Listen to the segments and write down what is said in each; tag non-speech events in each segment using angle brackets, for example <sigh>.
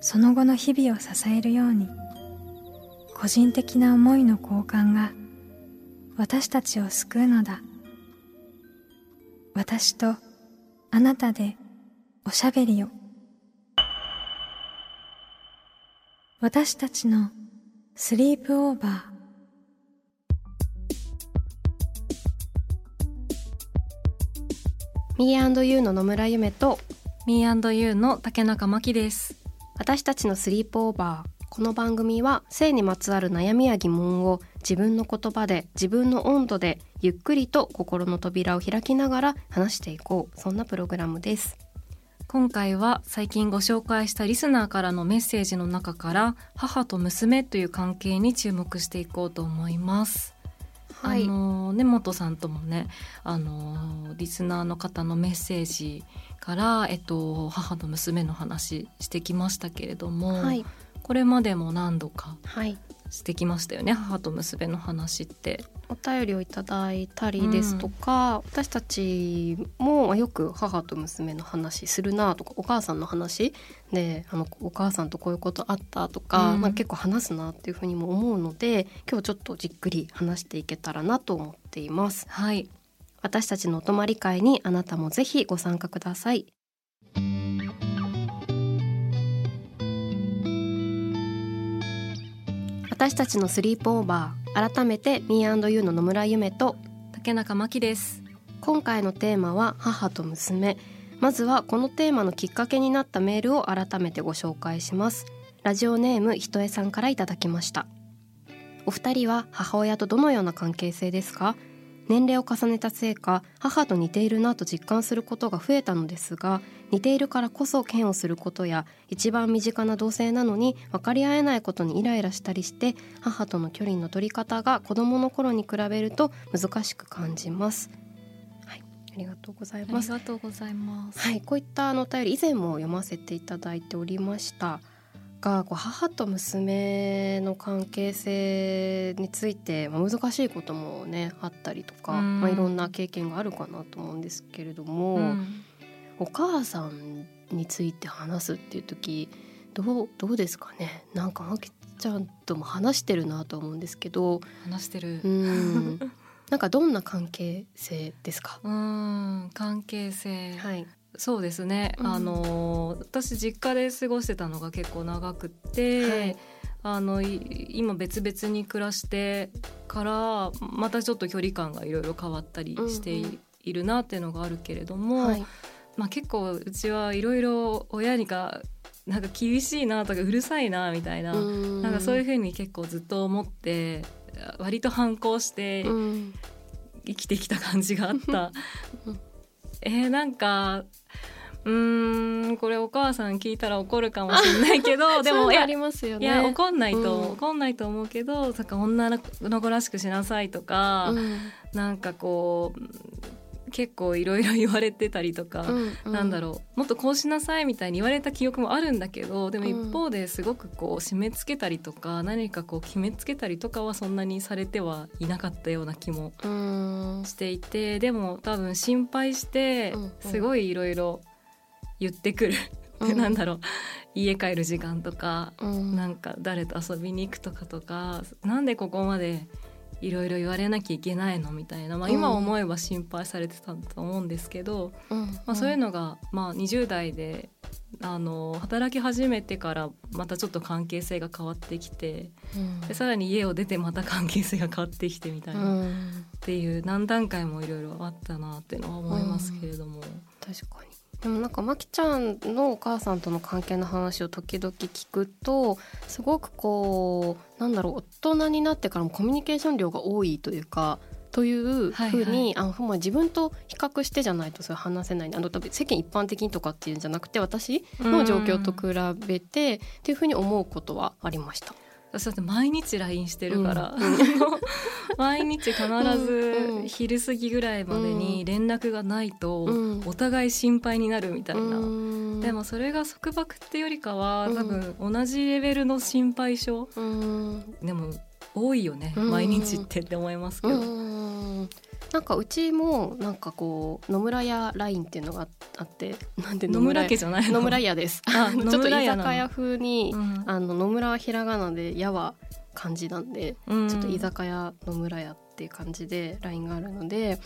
その後の日々を支えるように個人的な思いの交換が私たちを救うのだ。私とあなたでおしゃべりを。私たちのスリープオーバー。ミーユーの野村夢と Me&You の竹中真希です私たちのスリープオーバー。この番組は性にまつわる悩みや疑問を自分の言葉で自分の温度でゆっくりと心の扉を開きながら話していこう。そんなプログラムです。今回は最近ご紹介したリスナーからのメッセージの中から母と娘という関係に注目していこうと思います。はい、あの根本さんともねあのリスナーの方のメッセージから、えっと、母と娘の話してきましたけれども、はい、これまでも何度かはい。してきましたよね母と娘の話って。お便りをいただいたりですとか、うん、私たちもよく母と娘の話するなとかお母さんの話であのお母さんとこういうことあったとか、うん、まあ、結構話すなっていうふうにも思うので今日ちょっとじっくり話していけたらなと思っています。はい私たちのお泊まり会にあなたもぜひご参加ください。私たちのスリープオーバー改めて Me&You の野村夢と竹中真希です。今回のテーマは母と娘。まずはこのテーマのきっかけになったメールを改めてご紹介します。ラジオネームひとえさんからいただきました。お二人は母親とどのような関係性ですか？年齢を重ねたせいか母と似ているなと実感することが増えたのですが似ているからこそ嫌悪することや一番身近な同性なのに分かり合えないことにイライラしたりして母との距離の取り方が子供の頃に比べると難しく感じます。はい、ありがとうございます。ありがとうございます。はい、こういったあのお便り以前も読ませていただいておりました。がこう母と娘の関係性について、まあ、難しいこともねあったりとか、まあ、いろんな経験があるかなと思うんですけれども、うん、お母さんについて話すっていう時どうどうですかね？なんかまきちゃんとも話してるなと思うんですけど話してる。うん。なんかどんな関係性ですか？うん関係性。はいそうですね、うん、あの私実家で過ごしてたのが結構長くて、はい、あの今別々に暮らしてからまたちょっと距離感がいろいろ変わったりしているなっていうのがあるけれども、はい、まあ、結構うちはいろいろ親にかなんか厳しいなとかうるさいなみたいななんかそういうふうに結構ずっと思って割と反抗して生きてきた感じがあった。えー、なんかうんこれお母さん聞いたら怒るかもしれないけど <laughs> でもありますよねいや怒んないと、うん、怒んないと思うけどなんか女の子らしくしなさいとか、うん、なんかこう結構いろいろ言われてたりとか、うんうん、なんだろうもっとこうしなさいみたいに言われた記憶もあるんだけどでも一方ですごくこう締め付けたりとか、何かこう決めつけたりとかはそんなにされてはいなかったような気もしていてでも多分心配してすごいいろいろ言ってくる。うん、なんだろう。家帰る時間とか、うん、なんか誰と遊びに行くとかとかなんでここまでいろいろ言われなきゃいけないのみたいな、まあ、今思えば心配されてたと思うんですけど、うん、まあ、そういうのが、まあ、20代であの働き始めてからまたちょっと関係性が変わってきて、うん、でさらに家を出てまた関係性が変わってきてみたいな、うん、っていう何段階もいろいろあったなっていうのは思いますけれども。確かにでもなんかまきちゃんのお母さんとの関係の話を時々聞くとすごくこうなんだろう大人になってからもコミュニケーション量が多いというかというふうに、はいはい、あの自分と比較してじゃないとそれ話せないあの多分世間一般的にとかっていうんじゃなくて私の状況と比べてっていうふうに思うことはありました。私だって毎日 LINE してるから、うん、<laughs> 毎日必ず昼過ぎぐらいまでに連絡がないとお互い心配になるみたいな、うん、でもそれが束縛ってよりかは多分同じレベルの心配性、うん、でも多いよね、毎日ってって思いますけど。なんかうちもなんかこう野村屋ラインっていうのがあってなんで野村家じゃない野村屋です。<laughs> ちょっと居酒屋風に、うん、あの野村はひらがなで屋は漢字なんで、うん、ちょっと居酒屋野村屋っていう感じでラインがあるので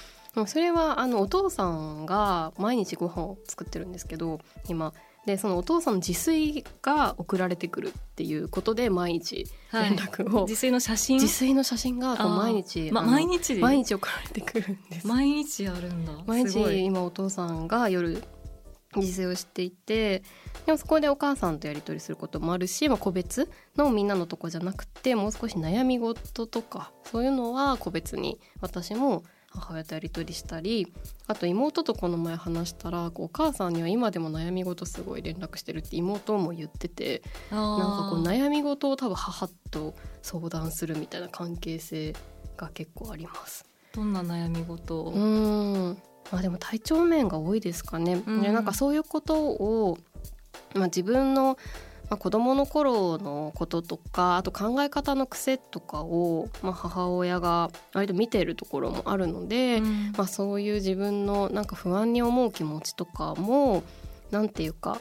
それはあのお父さんが毎日ご飯を作ってるんですけど今でそのお父さんの自炊が送られてくるっていうことで毎日連絡を、はい、自炊の写真？自炊の写真が毎日、ま、毎日毎日送られてくるんです。毎日やるんだ。毎日今お父さんが夜自炊をしていてでもそこでお母さんとやり取りすることもあるし、まあ、個別のみんなのとこじゃなくてもう少し悩み事とかそういうのは個別に私も母親とやり取りしたりあと妹とこの前話したらお母さんには今でも悩み事すごい連絡してるって妹も言っててなんかこう悩み事を多分母と相談するみたいな関係性が結構あります。どんな悩み事うんまあでも体調面が多いですかね。うん、なんかそういうことをまあ、自分のまあ、子どもの頃のこととかあと考え方の癖とかを、まあ、母親が割と見ているところもあるので、うん、まあ、そういう自分のなんか不安に思う気持ちとかも何て言うか、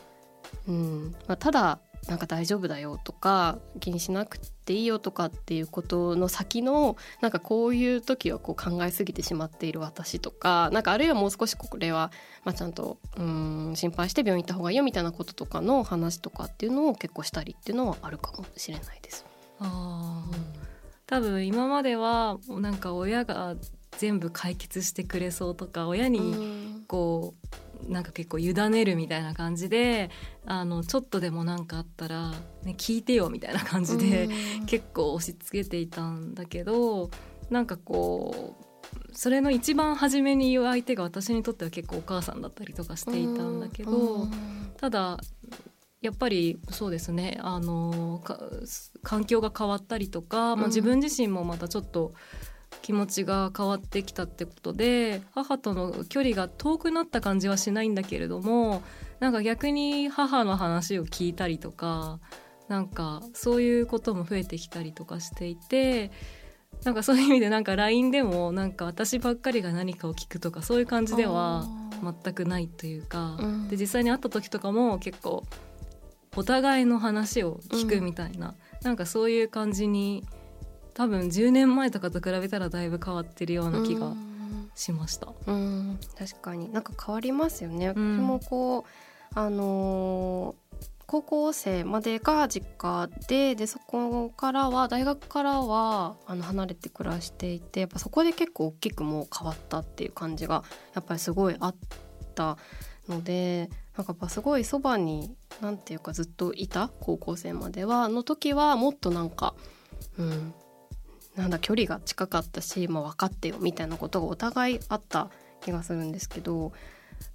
うん。まあ、ただなんか大丈夫だよとか気にしなくていいよとかっていうことの先のなんかこういう時はこう考えすぎてしまっている私とかなんかあるいはもう少しこれは、まあ、ちゃんとうん心配して病院行った方がいいよみたいなこととかの話とかっていうのを結構したりっていうのはあるかもしれないです。あうん、多分今まではなんか親が全部解決してくれそうとか親にこうなんか結構委ねるみたいな感じであのちょっとでも何かあったら、ね、聞いてよみたいな感じで結構押し付けていたんだけどなんかこうそれの一番初めに言う相手が私にとっては結構お母さんだったりとかしていたんだけどただやっぱりそうですねあの環境が変わったりとか、まあ、自分自身もまたちょっと気持ちが変わってきたってことで母との距離が遠くなった感じはしないんだけれどもなんか逆に母の話を聞いたりとかなんかそういうことも増えてきたりとかしていてなんかそういう意味でなんか LINE でもなんか私ばっかりが何かを聞くとかそういう感じでは全くないというか、うん、で実際に会った時とかも結構お互いの話を聞くみたいな、うん、なんかそういう感じに多分10年前とかと比べたらだいぶ変わってるような気がしました。うん、確かになんか変わりますよね。私もこうあのー高校生までが実家ででそこからは大学からはあの離れて暮らしていてやっぱそこで結構大きくもう変わったっていう感じがやっぱりすごいあったのでなんかやっぱすごいそばに何て言うかずっといた高校生まではの時はもっとなんか、うん、なんだ距離が近かったし、まあ、分かってよみたいなことがお互いあった気がするんですけど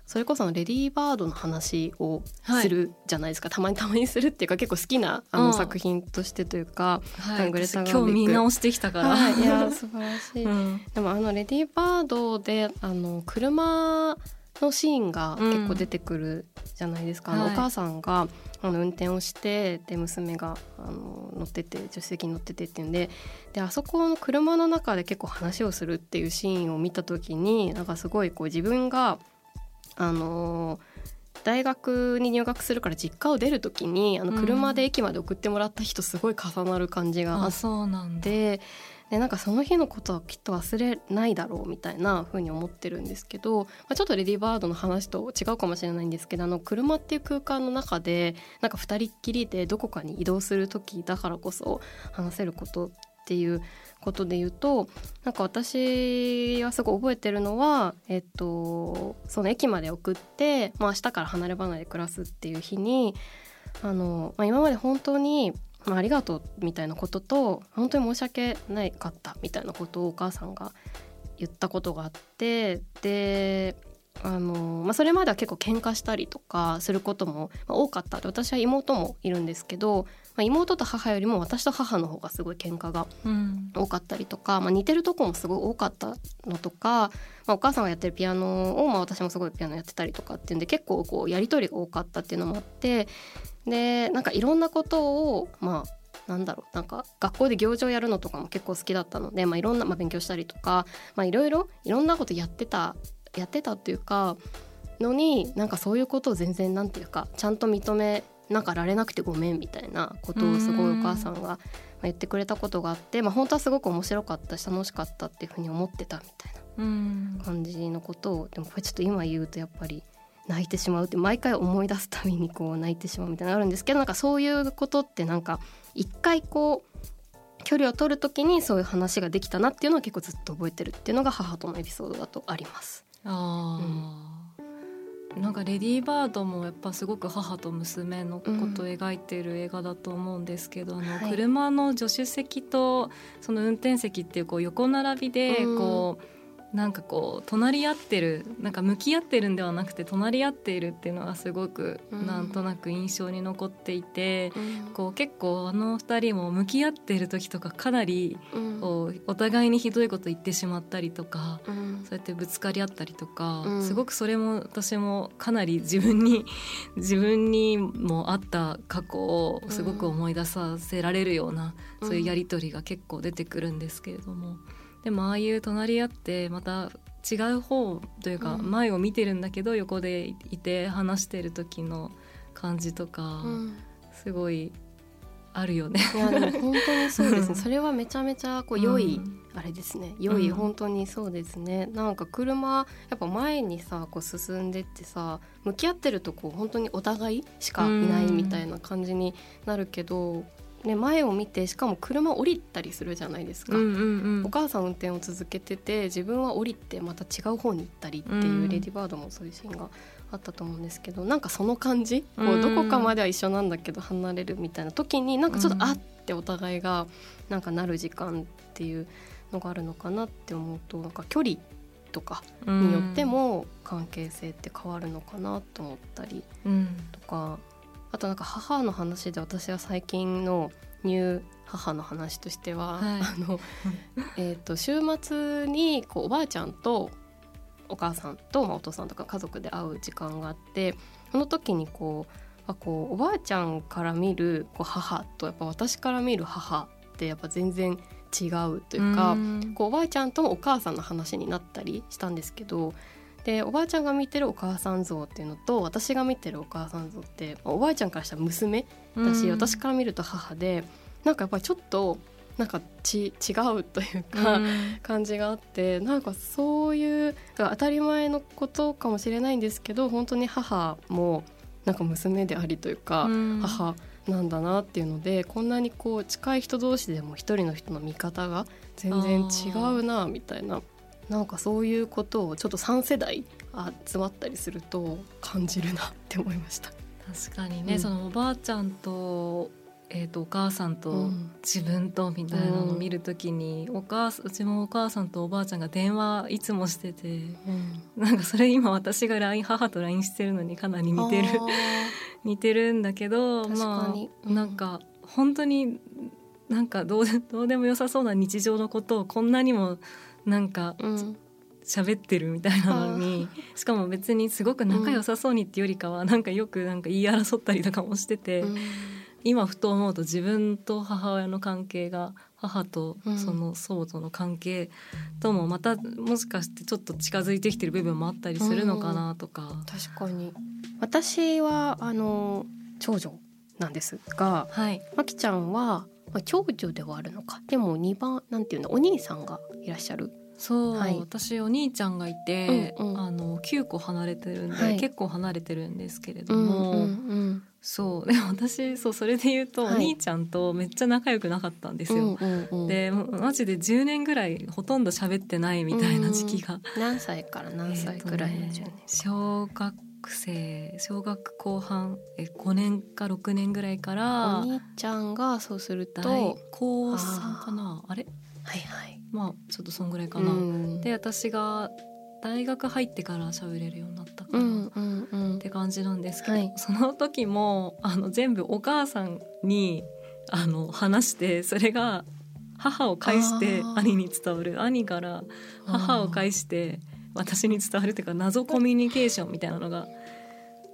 それこそレディーバードの話をするじゃないですか、はい、たまにたまにするっていうか結構好きなあの作品としてというか、はい、グレタ今日見直してきたから、はい、いや素晴らしい、うん、でもあのレディーバードであの車のシーンが結構出てくるじゃないですか、うん、お母さんがあの運転をしてで娘があの乗ってて助手席に乗っててっていうんでであそこの車の中で結構話をするっていうシーンを見た時になんかすごいこう自分があの大学に入学するから実家を出る時にあの車で駅まで送ってもらった人すごい重なる感じがあって。でなんかその日のことはきっと忘れないだろうみたいな風に思ってるんですけど、まあ、ちょっとレディーバードの話と違うかもしれないんですけどあの車っていう空間の中でなんか2人っきりでどこかに移動する時だからこそ話せることっていうことで言うとなんか私はすごい覚えてるのは、えっと、その駅まで送って、まあ、明日から離れ離れで暮らすっていう日にあの、まあ、今まで本当にまあ、ありがとうみたいなことと本当に申し訳ないかったみたいなことをお母さんが言ったことがあってであのまあ、それまでは結構喧嘩したりとかすることも多かった。で私は妹もいるんですけど、まあ、妹と母よりも私と母の方がすごい喧嘩が多かったりとか、うん、まあ、似てるとこもすごい多かったのとか、まあ、お母さんがやってるピアノを、まあ、私もすごいピアノやってたりとかっていうんで結構こうやり取りが多かったっていうのもあってでなんかいろんなことをまあなんだろうなんか学校で行事をやるのとかも結構好きだったので、まあ、いろんな、まあ、勉強したりとか、まあ、いろいろいろんなことやってたやってたっていうかのになんかそういうことを全然なんていうかちゃんと認めなんかられなくてごめんみたいなことをすごいお母さんが言ってくれたことがあって、まあ、本当はすごく面白かったし楽しかったっていうふうに思ってたみたいな感じのことをでもこれちょっと今言うとやっぱり泣いてしまうって毎回思い出すたびにこう泣いてしまうみたいなのあるんですけどなんかそういうことってなんか一回こう距離を取る時にそういう話ができたなっていうのは結構ずっと覚えてるっていうのが母とのエピソードだとあります。あうん、なんかレディー・バードもやっぱすごく母と娘のことを描いている映画だと思うんですけど、うん、あの車の助手席とその運転席っていうこう横並びでこう、うんなんかこう隣り合ってるなんか向き合ってるんではなくて隣り合っているっていうのがすごくなんとなく印象に残っていて、うん、こう結構あの2人も向き合ってる時とかかなりこうお互いにひどいこと言ってしまったりとか、うん、そうやってぶつかり合ったりとか、うん、すごくそれも私もかなり自分に <laughs> 自分にもあった過去をすごく思い出させられるような、そういうやり取りが結構出てくるんですけれども。でもああいう隣り合ってまた違う方というか前を見てるんだけど横でいて話してる時の感じとか、すごいあるよね。いやでも <laughs> 本当にそうですね。それはめちゃめちゃこう良い、あれですね。良い、本当にそうですね。なんか車やっぱ前にさこう進んでってさ向き合ってるとこう本当にお互いしかいないみたいな感じになるけど、ね、前を見てしかも車降りたりするじゃないですか、うんうんうん、お母さん運転を続けてて自分は降りてまた違う方に行ったりっていう、うん、レディバードもそういうシーンがあったと思うんですけどなんかその感じ、こうどこかまでは一緒なんだけど離れるみたいな時になんかちょっとあってお互いがなんかなる時間っていうのがあるのかなって思うとなんか距離とかによっても関係性って変わるのかなと思ったりとか。あとなんか母の話で私は最近のニュー母の話としては、はい、あの <laughs> えと週末にこうおばあちゃんとお母さんと、まあ、お父さんとか家族で会う時間があってその時にこうあこうおばあちゃんから見るこう母とやっぱ私から見る母ってやっぱ全然違うというかこうおばあちゃんともお母さんの話になったりしたんですけどでおばあちゃんが見てるお母さん像っていうのと私が見てるお母さん像っておばあちゃんからしたら娘だし、うん、私から見ると母でなんかやっぱりちょっとなんかち違うというか、うん、感じがあってなんかそういう当たり前のことかもしれないんですけど本当に母もなんか娘でありというか、うん、母なんだなっていうのでこんなにこう近い人同士でも一人の人の見方が全然違うなみたいななんかそういうことをちょっと3世代集まったりすると感じるなって思いました。確かにね、うん、そのおばあちゃんとえーと、お母さんと自分とみたいなのを見るときに、うん、お母うちもお母さんとおばあちゃんが電話いつもしてて、うん、なんかそれ今私が LINE 母と LINE してるのにかなり似てる。<laughs> 似てるんだけどまあ、うん、なんか本当になんかどうどうでもよさそうな日常のことをこんなにもなんか、喋ってるみたいなのに <laughs> しかも別にすごく仲良さそうにっていうよりかは、うん、なんかよくなんか言い争ったりとかもしてて、うん、今ふと思うと自分と母親の関係が母とその祖母との関係ともまたもしかしてちょっと近づいてきてる部分もあったりするのかなとか。うん、確かに。私はあの長女なんですが、はい、まきちゃんはまあ、長女ではあるのか。でも2番なんていうのお兄さんがいらっしゃる。そう、はい、私お兄ちゃんがいて、うんうん、あの9個離れてるんで、はい、結構離れてるんですけれども、うんうんうん、そうでも私そうそれで言うと、はい、お兄ちゃんとめっちゃ仲良くなかったんですよ。うんうんうん、でマジで10年ぐらいほとんど喋ってないみたいな時期が。うん、何歳から何歳ぐらいの10年、ね、小学生小学後半え5年か6年ぐらいからお兄ちゃんがそうすると高3かな？あれ？はいはい。まあちょっとそんぐらいかな、で私が大学入ってから喋れるようになったかな、うんうんうん、って感じなんですけど、はい、その時もあの全部お母さんにあの話してそれが母を介して兄に伝わる。兄から母を介して私に伝わるっていうか謎コミュニケーションみたいなのが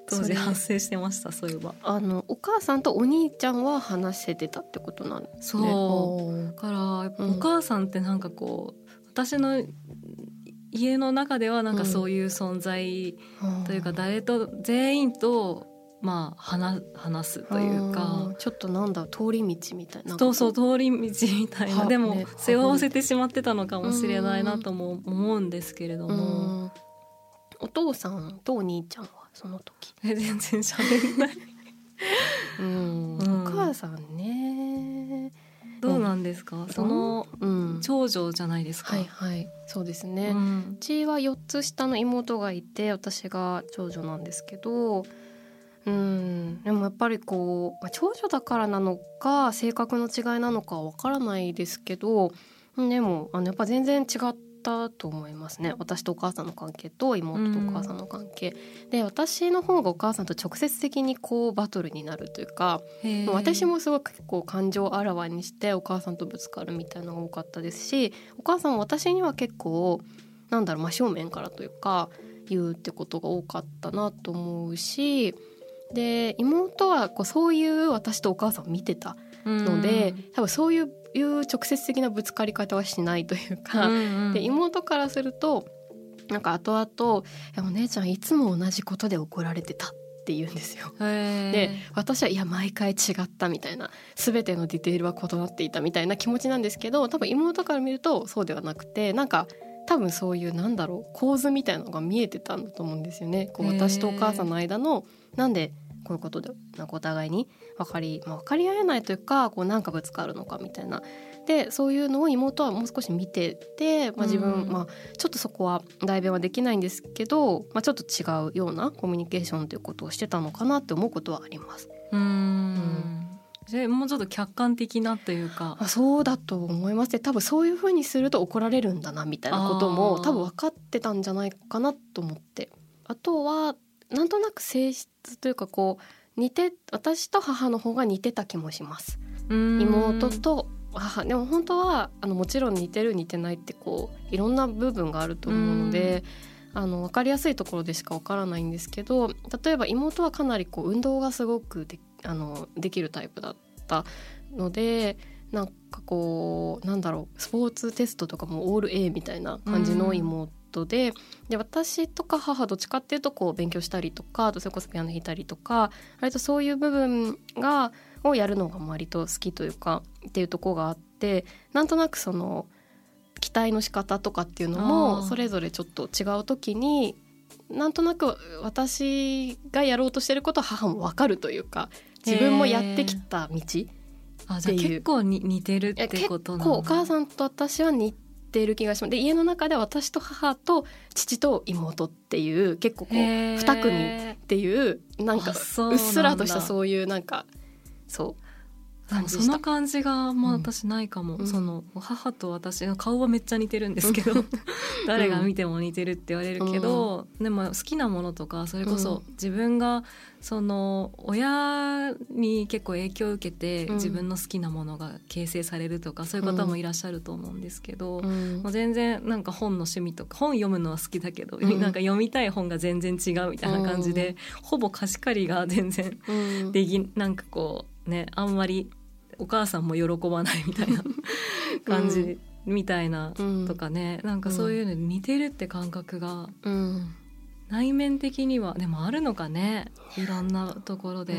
当時発生してましたそういえば。あのお母さんとお兄ちゃんは話せてたってことなんですね。そう。だからお母さんってなんかこう、私の家の中ではなんかそういう存在というか誰と全員とまあ話話すというか。ちょっとなんだ通り道みたいなそうそう通り道みたいな。でも背負わせてしまってたのかもしれないなとも思うんですけれども。お父さんとお兄ちゃんはその時？え <laughs> 全然喋んない。うん、お母さんね。どうなんですか、うん、その、うん、長女じゃないですか？はいはい。そうですね、うん、うちは4つ下の妹がいて私が長女なんですけどうん。でもやっぱりこう、まあ、長女だからなのか性格の違いなのかわからないですけどでもあのやっぱ全然違ったと思いますね。私とお母さんの関係と妹とお母さんの関係、うん、で私の方がお母さんと直接的にこうバトルになるというか私もすごく結構感情をあらわにしてお母さんとぶつかるみたいなのが多かったですしお母さんも私には結構なんだろう真正面からというか言うってことが多かったなと思うしで妹はこうそういう私とお母さんを見てたので、多分そういういう直接的なぶつかり方はしないというか、うんうん、で妹からするとなんか後々「お姉ちゃんいつも同じことで怒られてた」って言うんですよ。で私はいや毎回違ったみたいな全てのディテールは異なっていたみたいな気持ちなんですけど多分妹から見るとそうではなくてなんか多分そういうなんだろう構図みたいなのが見えてたんだと思うんですよね。こう私とお母さんの間のなんでこういうことでなんかお互いに分かり、まあ、分かり合えないというかこうなんかぶつかるのかみたいな。でそういうのを妹はもう少し見てて、まあ、自分、うん、まあ、ちょっとそこは代弁はできないんですけど、まあ、ちょっと違うようなコミュニケーションということをしてたのかなって思うことはあります。うん。じゃもうちょっと客観的なというか。あそうだと思います。ね多分そういうふうにすると怒られるんだなみたいなことも多分分かってたんじゃないかなと思って。あとはなんとなく性質というかこう似て私と母の方が似てた気もします。妹と母でも本当はあのもちろん似てる似てないってこういろんな部分があると思うのであの分かりやすいところでしか分からないんですけど例えば妹はかなりこう運動がすごくであのできるタイプだったのでなんかこうなんだろうスポーツテストとかもオール A みたいな感じの妹トでで私とか母どっちかっていうとこう勉強したりとかあとそれこそピアノ弾いたりとか割とそういう部分がをやるのが割と好きというかっていうとこがあってなんとなくその期待の仕方とかっていうのもそれぞれちょっと違う時になんとなく私がやろうとしてることは母も分かるというか自分もやってきた道あじゃあ結構に似てるってことなのお母さんと私は似ている気がします。で家の中で私と母と父と妹っていう結構こう2組っていうなんかうっすらとしたそういうなんかそうその感じがまあ私ないかも、うん、その母と私の顔はめっちゃ似てるんですけど <laughs> 誰が見ても似てるって言われるけど、うん、でも好きなものとかそれこそ自分がその親に結構影響を受けて自分の好きなものが形成されるとかそういう方もいらっしゃると思うんですけど、うん、もう全然なんか本の趣味とか本読むのは好きだけど、うん、なんか読みたい本が全然違うみたいな感じで、ほぼ貸し借りが全然できなんかこうねあんまりお母さんも喜ばないみたいな感じみたいなとかね、うん、なんかそういうの似てるって感覚が、内面的にはでもあるのかねいろんなところで。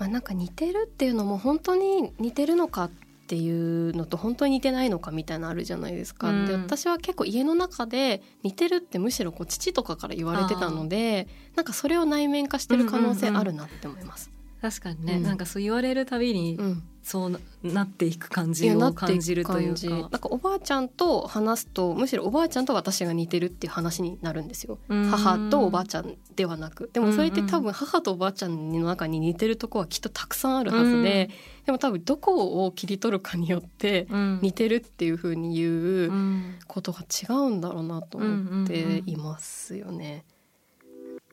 まあ、なんか似てるっていうのも本当に似てるのかっていうのと本当に似てないのかみたいなのあるじゃないですか。うん、で私は結構家の中で似てるってむしろこう父とかから言われてたのでなんかそれを内面化してる可能性あるなって思います。確かにね、うん。なんかそう言われるたびにうん、そうななっていく感じいやなっていくを感じるという感じなんか。かおばあちゃんと話すとむしろおばあちゃんと私が似てるっていう話になるんですよ。うん。母とおばあちゃんではなく。でもそれって多分母とおばあちゃんの中に似てるとこはきっとたくさんあるはずで、でも多分どこを切り取るかによってうん。似てるっていう風に言ううんことが違うんだろうなと思っていますよね。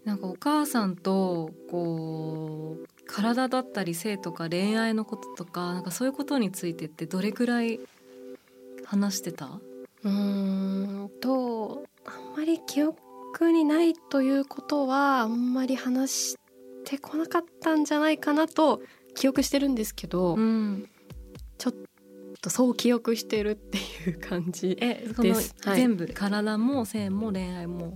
なんかお母さんとこう体だったり性とか恋愛のこととかなんかそういうことについてってどれくらい話してた？うーんとあんまり記憶にないということはあんまり話してこなかったんじゃないかなと記憶してるんですけど、ん、ちょっとそう記憶してるっていう感じ。えそのですはい全部体も性も恋愛も？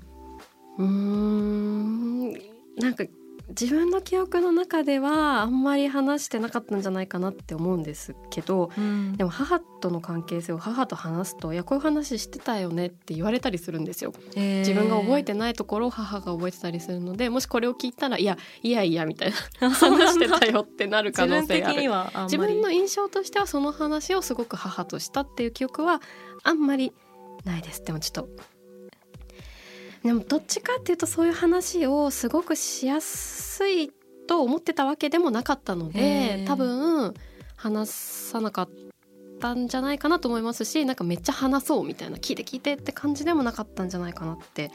うーんなんか自分の記憶の中ではあんまり話してなかったんじゃないかなって思うんですけどうん。でも母との関係性を母と話すと「いやこういう話してたよね」って言われたりするんですよ。自分が覚えてないところを母が覚えてたりするのでもしこれを聞いたら「いやいやいや」みたいな <laughs> 話してたよってなる可能性がある。自分の印象としてはその話をすごく母としたっていう記憶はあんまりないです。でもちょっとでもどっちかっていうとそういう話をすごくしやすいと思ってたわけでもなかったのへでー多分話さなかったんじゃないかなと思いますしなんかめっちゃ話そうみたいな聞いて聞いてって感じでもなかったんじゃないかなって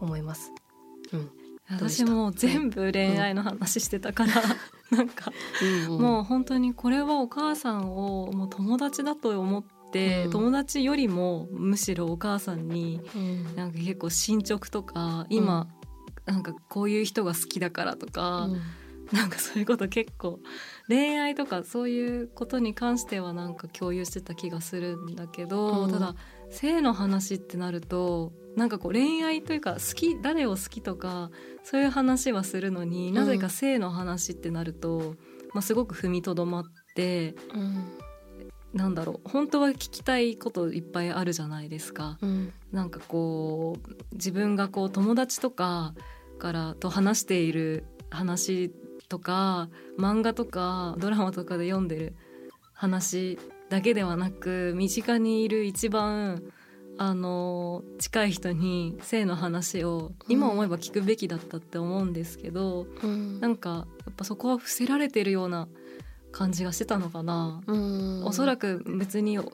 思います。うん。私も全部恋愛の話してたから、なんかうんもう本当にこれはお母さんをもう友達だと思って、うん。友達よりもむしろお母さんにうん。なんか結構進捗とか今、なんかこういう人が好きだからとか、うん。なんかそういうこと結構恋愛とかそういうことに関してはなんか共有してた気がするんだけど、うん。ただ性の話ってなるとなんかこう恋愛というか好き誰を好きとかそういう話はするのに、ん。なぜか性の話ってなると、まあ、すごく踏みとどまってうんなんだろう。本当は聞きたいこといっぱいあるじゃないですか。うん。なんかこう自分がこう友達とかからと話している話とか漫画とかドラマとかで読んでる話だけではなく身近にいる一番あの近い人に性の話を今思えば聞くべきだったって思うんですけど、うん。なんかやっぱそこは伏せられてるような感じがしてたのかな。うん。おそらく別にお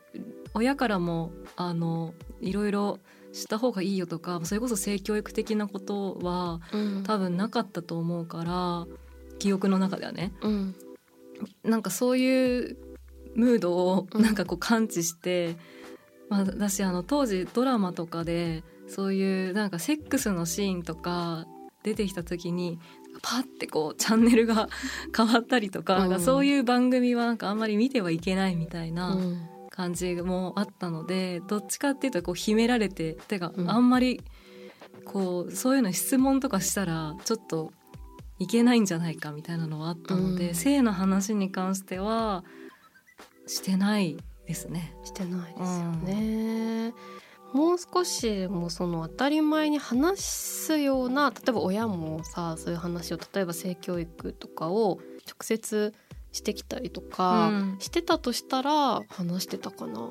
親からもあのいろいろした方がいいよとかそれこそ性教育的なことはうん。多分なかったと思うから記憶の中ではね。うん。なんかそういうムードをうん。なんかこう感知して、まあ、私あの当時ドラマとかでそういうなんかセックスのシーンとか出てきた時にパッてこうチャンネルが変わったりとか,、かそういう番組はなんかあんまり見てはいけないみたいな。うん感じもあったのでどっちかっていうとこう秘められててか、うんあんまりこうそういうの質問とかしたらちょっといけないんじゃないかみたいなのはあったので、うん性の話に関してはしてないですね。してないですよね。もう少しでもその当たり前に話すような例えば親もさそういう話を例えば性教育とかを直接してきたりとか、うん。してたとしたら話してたかな。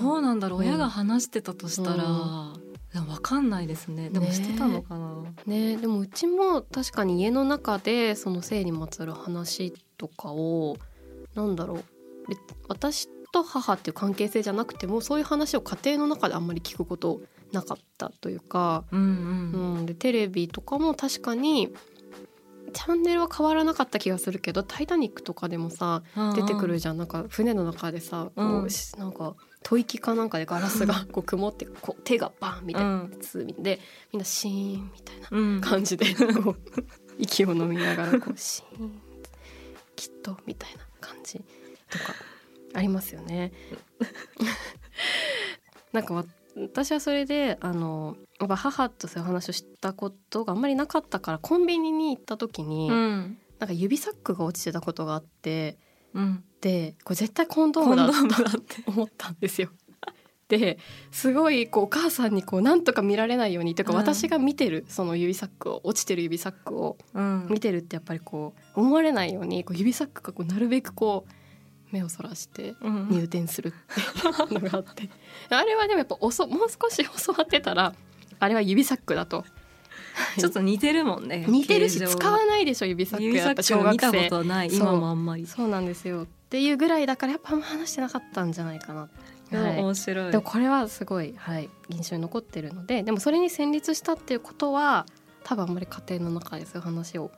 どうなんだろう、うん。親が話してたとしたら、うでも分かんないですね。でもねしてたのかな、ね。でもうちも確かに家の中でその性にまつわる話とかをなんだろう。べ私と母っていう関係性じゃなくてもそういう話を家庭の中であんまり聞くことなかったというか、うんうん。うん、でテレビとかも確かにチャンネルは変わらなかった気がするけど「タイタニック」とかでもさ出てくるじゃん。なんか船の中でさこう、うん。しなんか吐息かなんかでガラスがこう曇ってこう手がバンみたいなうん。やつでみんなシーンみたいなうん。感じでこう息を飲みながらこうシーンきっとみたいな感じとかありますよね。なんかわ私はそれであのやっぱ母とそういう話をしたことがあんまりなかったからコンビニに行った時に、うん。なんか指サックが落ちてたことがあってうん。でこれ絶対コンドームだって思ったんですよ。ってすごいこうお母さんにこうなんとか見られないようにというか、うん。私が見てるその指サックを落ちてる指サックをうん。見てるってやっぱりこう思われないようにこう指サックがこうなるべくこう目をそらしてうん。入店するっていうのがあって。<laughs> あれはでもやっぱおそもう少し <laughs> 教わってたらあれは指サックだと。<laughs> ちょっと似てるもんね似てるし使わないでしょ指サック。やっぱ小学ック見たこ生とないそう。今もあんまり。そうなんですよ。っていうぐらいだからやっぱあんま話してなかったんじゃないかな、はい。面白い。でもこれはすごい、はい、印象に残ってるのででもそれに戦慄したっていうことは多分あんまり家庭の中でそういう話を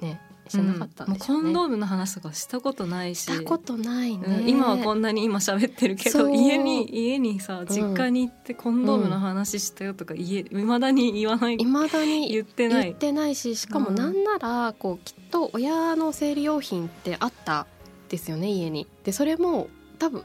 ねしてなかったんでね。もうコンドームの話とかしたことないし。したことないね、うん今はこんなに今喋ってるけど家に家にさ実家に行ってコンドームの話したよとか家いまだに言わない。いまだに言ってない。言ってないししかもうん。なんならこうきっと親の生理用品ってあったですよね家に。でそれも多分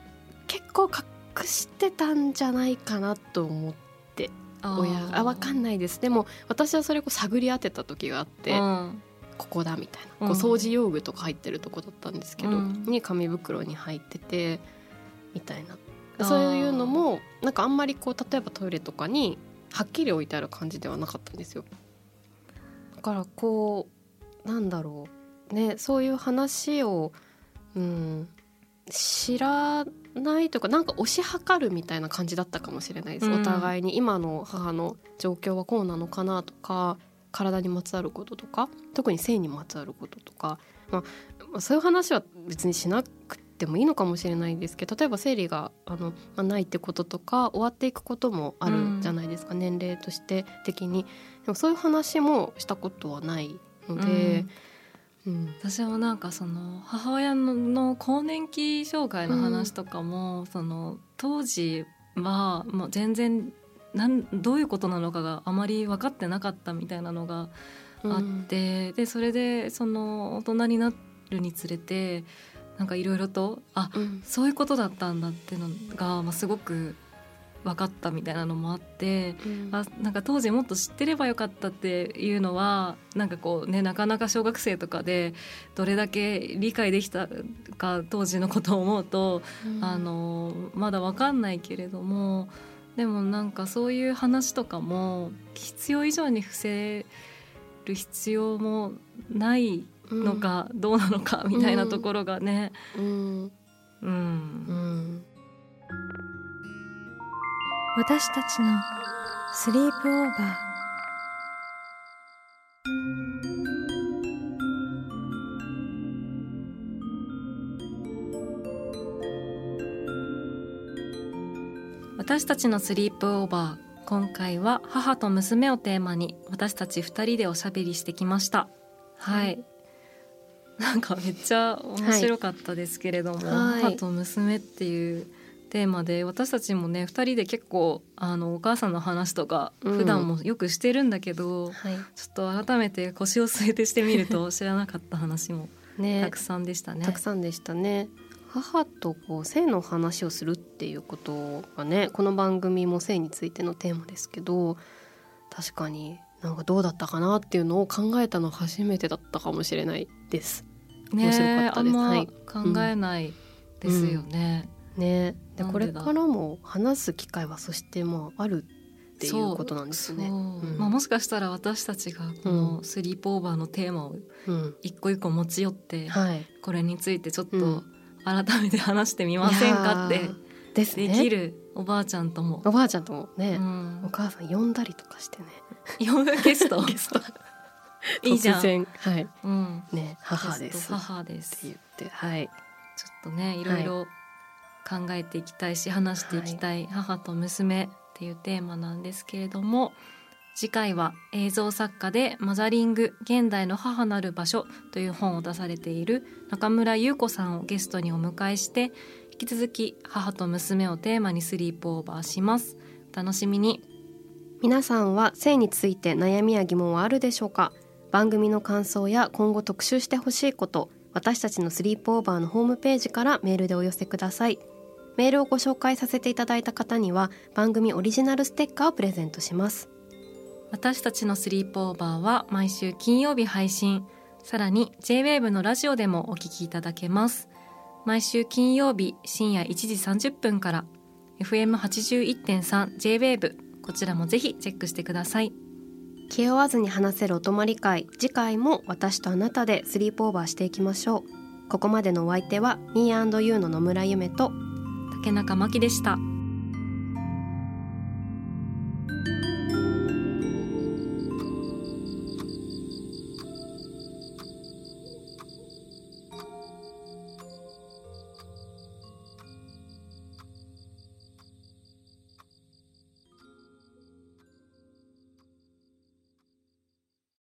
結構隠してたんじゃないかなと思って。親があ分かんないないです。でも私はそれを探り当てた時があって、うんここだみたいな、うん。こう掃除用具とか入ってるとこだったんですけど、うん。に紙袋に入っててみたいな。そういうのもなんかあんまりこう例えばトイレとかにはっきり置いてある感じではなかったんですよ。だからこうなんだろう。ねそういう話を、うん、知らないというかなんか推し量るみたいな感じだったかもしれないです、うん。お互いに今の母の状況はこうなのかなとか体にまつわることとか特に性にまつわることとか、まあまあ、そういう話は別にしなくてもいいのかもしれないですけど例えば生理があの、まあ、ないってこととか終わっていくこともあるじゃないですか、年齢として的に。でもそういう話もしたことはないので、うん。私もなんかその母親のの更年期障害の話とかも、その当時はもう全然なんどういうことなのかがあまり分かってなかったみたいなのがあって、でそれでその大人になるにつれてなんかいろいろとあうん。そういうことだったんだっていうのが、まあ、すごく分かったみたいなのもあって。うん。あなんか当時もっと知ってればよかったっていうのはなんかこうねなかなか小学生とかでどれだけ理解できたか当時のことを思うと、あのまだわかんないけれどもでもなんかそういう話とかも必要以上に伏せる必要もないのかどうなのかみたいなところがね、うん。うん。うん。私たちのスリープオーバー私たちのスリープオーバー。今回は母と娘をテーマに私たち二人でおしゃべりしてきました。はい、なんかめっちゃ面白かったですけれども、はい。母と娘っていうテーマで私たちもね二人で結構あのお母さんの話とかうん。普段もよくしてるんだけど、はい。ちょっと改めて腰を据えてしてみると知らなかった話もね。たくさんでしたね。たくさんでしたね。母とこう性の話をするっていうことがねこの番組も性についてのテーマですけど確かになんかどうだったかなっていうのを考えたの初めてだったかもしれないです。ね面白かったです。あんまはい考えないですよね。ね。でなんでだ。これからも話す機会はそしてまああるっていうことなんですね。そうう。ん。まあ、もしかしたら私たちがこのスリープオーバーのテーマをうん。一個一個持ち寄って、はい、これについてちょっとうん改めて話してみませんかって。ですね。できるおばあちゃんとも、おばあちゃんともうね、おん、母さん呼んだりとかしてね。呼ぶゲスト？<laughs> ゲスト。<laughs> いいじゃん。はい。うん、ね母です。ト母でってす言ってはい。ちょっとねいろいろ考えていきたいし、話していきたい。母と娘っていうテーマなんですけれども次回は映像作家でマザリング現代の母なる場所という本を出されている中村優子さんをゲストにお迎えして引き続き母と娘をテーマにスリープオーバーします。楽しみに。皆さんは性について悩みや疑問はあるでしょうか？番組の感想や今後特集してほしいこと私たちのスリープオーバーのホームページからメールでお寄せください。メールをご紹介させていただいた方には番組オリジナルステッカーをプレゼントします。私たちのスリープオーバーは毎週金曜日配信。さらに JWAVE のラジオでもお聞きいただけます。毎週金曜日深夜1時30分から FM81.3JWAVE こちらもぜひチェックしてください。気負わずに話せるお泊まり会。次回も私とあなたでスリープオーバーしていきましょう。ここまでのお相手は Me&You の野村夢と竹中真希でした。